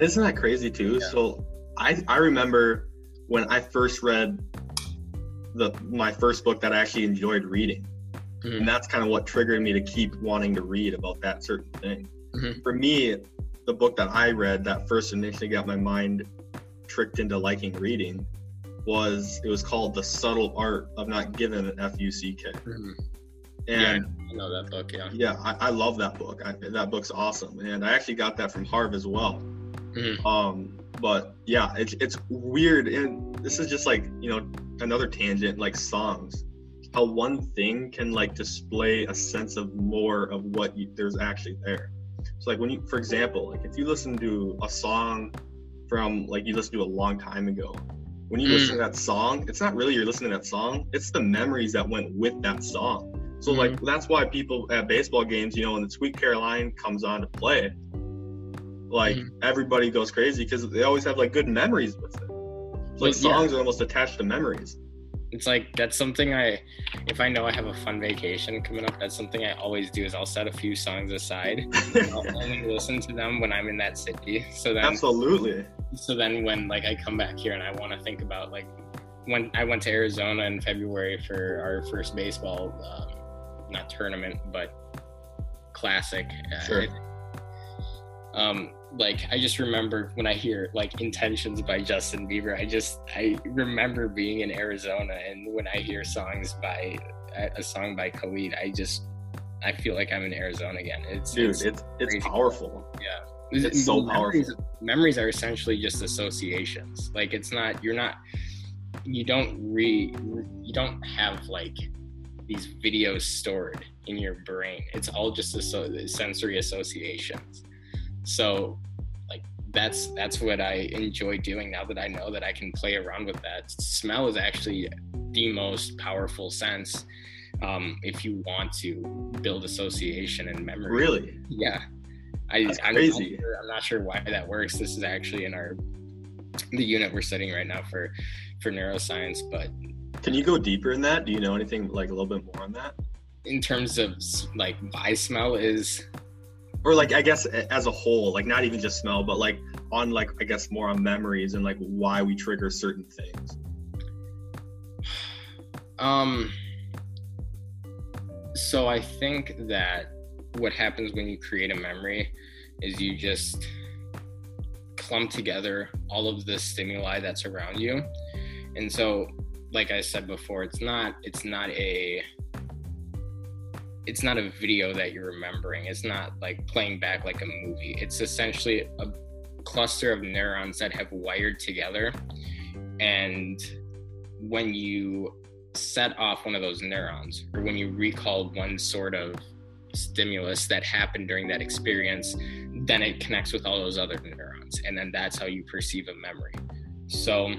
Isn't that crazy too? Yeah. So I I remember when I first read the my first book that I actually enjoyed reading. Mm-hmm. And that's kind of what triggered me to keep wanting to read about that certain thing. Mm-hmm. For me, the book that I read that first initially got my mind tricked into liking reading was it was called The Subtle Art of Not Giving an F U C K. Mm-hmm. And yeah, I know that book, yeah. Yeah, I, I love that book. I, that book's awesome. And I actually got that from Harv as well. Mm-hmm. Um, but yeah, it's it's weird. And this is just like, you know, another tangent, like songs. How one thing can like display a sense of more of what you, there's actually there. So like when you, for example, like if you listen to a song from like you listened to a long time ago, when you mm. listen to that song, it's not really you're listening to that song, it's the memories that went with that song. So mm. like that's why people at baseball games, you know, when the Sweet Caroline comes on to play, like mm. everybody goes crazy because they always have like good memories with it. So, like songs are almost attached to memories. It's like that's something I, if I know I have a fun vacation coming up, that's something I always do. Is I'll set a few songs aside. I'll only listen to them when I'm in that city. So then absolutely. So then when like I come back here and I want to think about like when I went to Arizona in February for our first baseball, um, not tournament but classic. Sure. um, like I just remember when I hear like intentions by Justin Bieber, I just I remember being in Arizona and when I hear songs by a song by Khalid, I just I feel like I'm in Arizona again. It's dude, it's it's, it's powerful. Yeah. It's so memories, powerful. Memories are essentially just associations. Like it's not you're not you don't re you don't have like these videos stored in your brain. It's all just a sensory associations. So like that's that's what I enjoy doing now that I know that I can play around with that. Smell is actually the most powerful sense um, if you want to build association and memory. Really? Yeah. I, That's I'm crazy. Not sure, I'm not sure why that works. This is actually in our the unit we're studying right now for for neuroscience, but can you go deeper in that? Do you know anything like a little bit more on that? In terms of like by smell is or like I guess as a whole, like not even just smell, but like on like I guess more on memories and like why we trigger certain things. Um so I think that what happens when you create a memory is you just clump together all of the stimuli that's around you. And so like I said before, it's not it's not a it's not a video that you're remembering. It's not like playing back like a movie. It's essentially a cluster of neurons that have wired together. And when you set off one of those neurons, or when you recall one sort of stimulus that happened during that experience, then it connects with all those other neurons. And then that's how you perceive a memory. So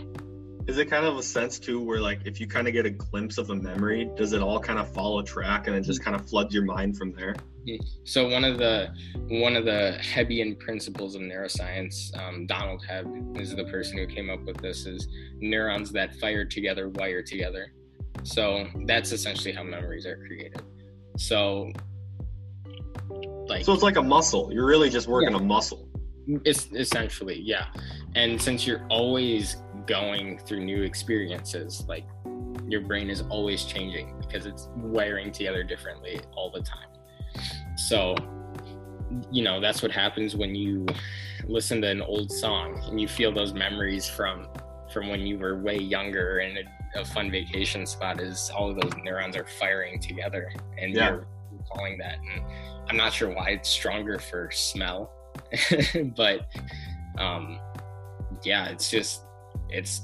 is it kind of a sense too where like if you kind of get a glimpse of a memory does it all kind of follow track and it just kind of floods your mind from there mm-hmm. so one of the one of the hebbian principles of neuroscience um, donald hebb is the person who came up with this is neurons that fire together wire together so that's essentially how memories are created so like so it's like a muscle you're really just working yeah. a muscle it's essentially yeah and since you're always going through new experiences like your brain is always changing because it's wiring together differently all the time so you know that's what happens when you listen to an old song and you feel those memories from from when you were way younger and a, a fun vacation spot is all of those neurons are firing together and yeah. you're recalling that and i'm not sure why it's stronger for smell but um yeah it's just it's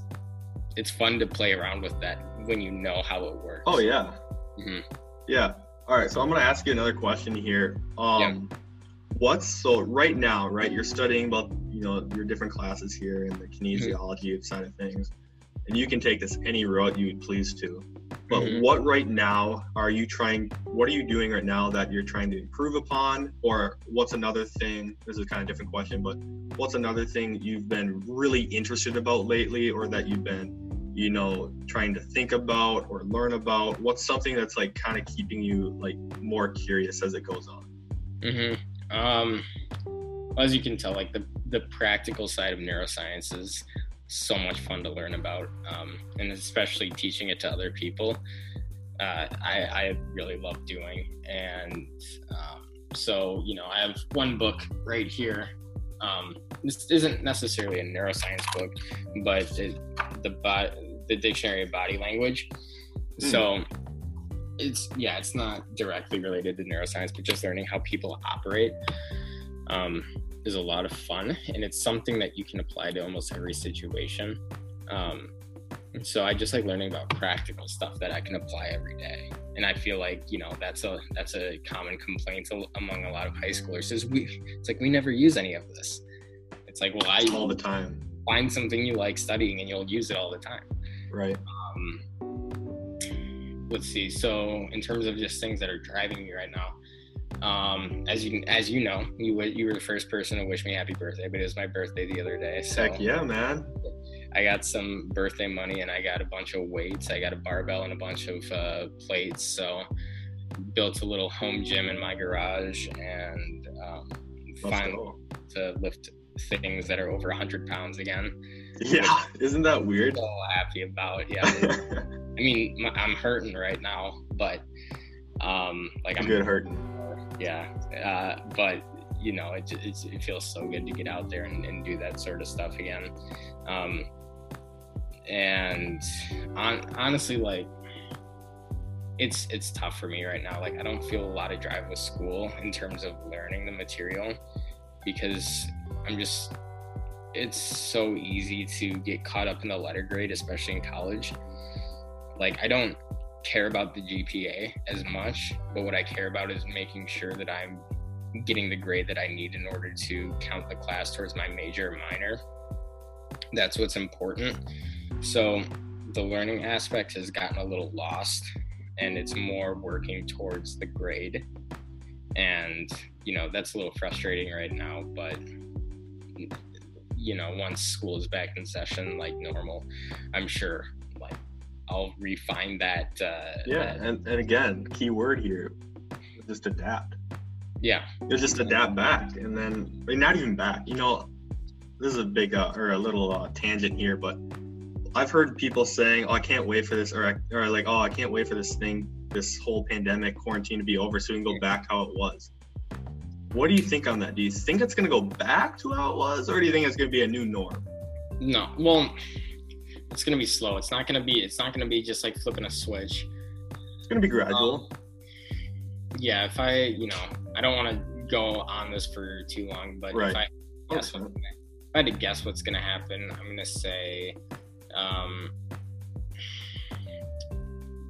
it's fun to play around with that when you know how it works. Oh yeah, mm-hmm. yeah. All right, so I'm gonna ask you another question here. Um, yeah. What's so right now? Right, you're studying about you know your different classes here in the kinesiology mm-hmm. side of things, and you can take this any route you would please to. But mm-hmm. what right now are you trying? What are you doing right now that you're trying to improve upon, or what's another thing? This is kind of a different question, but what's another thing you've been really interested about lately, or that you've been, you know, trying to think about or learn about? What's something that's like kind of keeping you like more curious as it goes on? Mm-hmm. Um, as you can tell, like the the practical side of neuroscience is so much fun to learn about, um, and especially teaching it to other people. Uh, I, I really love doing, and um, so you know, I have one book right here. Um, this isn't necessarily a neuroscience book, but it, the the dictionary of body language. Mm. So it's yeah, it's not directly related to neuroscience, but just learning how people operate um, is a lot of fun, and it's something that you can apply to almost every situation. Um, so I just like learning about practical stuff that I can apply every day, and I feel like you know that's a that's a common complaint among a lot of high schoolers is we it's like we never use any of this. It's like well I all the time find something you like studying and you'll use it all the time. Right. Um, let's see. So in terms of just things that are driving me right now, um, as you as you know, you you were the first person to wish me happy birthday, but it was my birthday the other day. So Heck yeah, man! I got some birthday money and I got a bunch of weights. I got a barbell and a bunch of uh, plates. So built a little home gym in my garage and um, finally to lift things that are over 100 pounds again. Yeah, isn't that weird? So happy about yeah. I mean, I'm hurting right now, but um, like I'm good hurting. Yeah, uh, but you know, it, it, it feels so good to get out there and, and do that sort of stuff again. Um, and on, honestly, like it's it's tough for me right now. Like I don't feel a lot of drive with school in terms of learning the material because I'm just it's so easy to get caught up in the letter grade, especially in college. Like I don't care about the GPA as much, but what I care about is making sure that I'm getting the grade that I need in order to count the class towards my major or minor. That's what's important. So the learning aspect has gotten a little lost and it's more working towards the grade. And, you know, that's a little frustrating right now, but you know, once school is back in session like normal, I'm sure I'll refine that. Uh, yeah, that, and, and again, key word here, just adapt. Yeah, just adapt back, and then I mean, not even back. You know, this is a big uh, or a little uh, tangent here, but I've heard people saying, "Oh, I can't wait for this," or or like, "Oh, I can't wait for this thing, this whole pandemic quarantine to be over, so we can go back how it was." What do you think on that? Do you think it's going to go back to how it was, or do you think it's going to be a new norm? No. Well, it's going to be slow. It's not going to be. It's not to be just like flipping a switch. It's going to be gradual. Um, yeah. If I, you know, I don't want to go on this for too long, but right. if I guess okay. what, if I had to guess what's going to happen, I'm going to say. Um,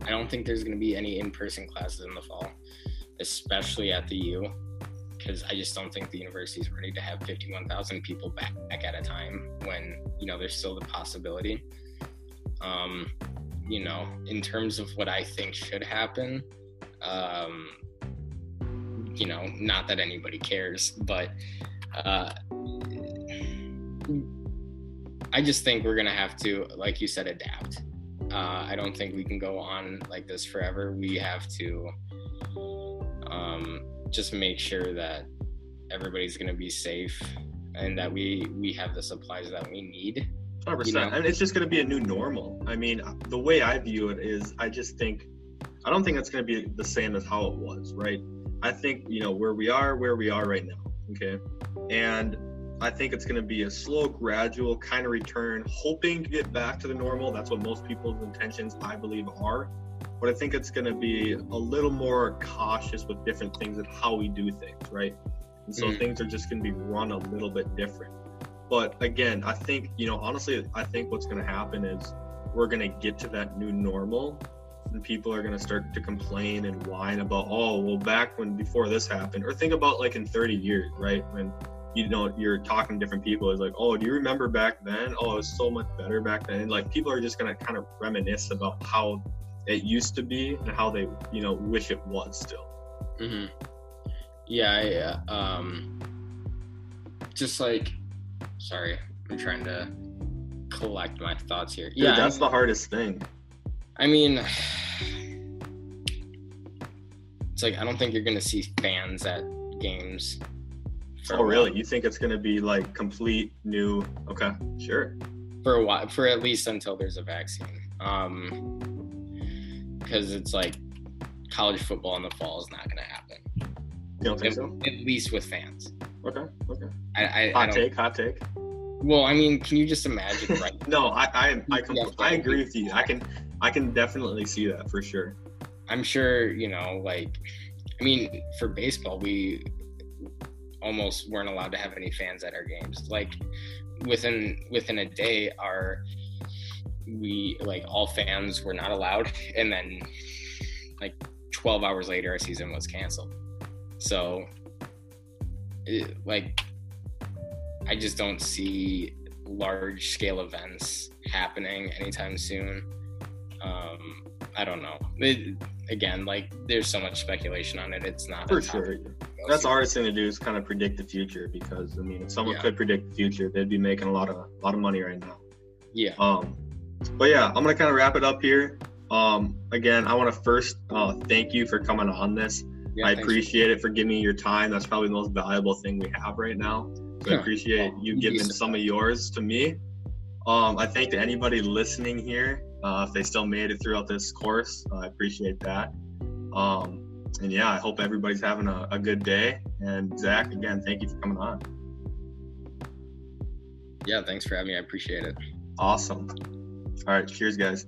I don't think there's going to be any in-person classes in the fall, especially at the U because I just don't think the university is ready to have 51,000 people back, back at a time when, you know, there's still the possibility. Um, you know, in terms of what I think should happen, um, you know, not that anybody cares, but uh, I just think we're to have to, like you said, adapt. Uh, I don't think we can go on like this forever. We have to um, just make sure that everybody's to be safe and that we we have the supplies that we need 100% you know? and it's just going to be a new normal i mean the way i view it is i just think i don't think it's going to be the same as how it was right i think you know where we are where we are right now okay and i think it's going to be a slow gradual kind of return hoping to get back to the normal that's what most people's intentions i believe are but I think it's going to be a little more cautious with different things and how we do things, right? And so mm. things are just going to be run a little bit different. But again, I think, you know, honestly, I think what's going to happen is we're going to get to that new normal and people are going to start to complain and whine about, oh, well, back when before this happened, or think about like in 30 years, right? When you know you're talking to different people, it's like, oh, do you remember back then? Oh, it was so much better back then. And like people are just going to kind of reminisce about how it used to be and how they you know wish it was still mm-hmm. yeah I, um just like sorry i'm trying to collect my thoughts here Dude, yeah that's I, the hardest thing i mean it's like i don't think you're gonna see fans at games. for oh, really? You think it's going to be like complete new? Okay, sure. For a while, for at least until there's a vaccine. Um, because it's like college football in the fall is not going to happen. You don't think at, so? At least with fans. Okay. Okay. I, I, hot I take. Hot take. Well, I mean, can you just imagine? Right. no, I, I, I, I, I agree with you. I can, I can definitely see that for sure. I'm sure, you know, like, I mean, for baseball, we almost weren't allowed to have any fans at our games. Like, within within a day, our we like all fans were not allowed, and then like 12 hours later, our season was canceled. So, it, like, I just don't see large scale events happening anytime soon. Um, I don't know. It, again, like there's so much speculation on it. It's not for sure. That's our thing to do is kind of predict the future because I mean, if someone yeah. could predict the future, they'd be making a lot of a lot of money right now. Yeah. Um, but yeah, I'm gonna kind of wrap it up here. Um, again, I want to first uh, thank you for coming on this. Yeah, I appreciate it for giving me your time. That's probably the most valuable thing we have right now. So I appreciate you giving some of yours to me. Um, I thank to anybody listening here. Uh, if they still made it throughout this course, uh, I appreciate that. Um, and yeah, I hope everybody's having a, a good day. And Zach, again, thank you for coming on. Yeah, thanks for having me. I appreciate it. Awesome. All right. Cheers, guys.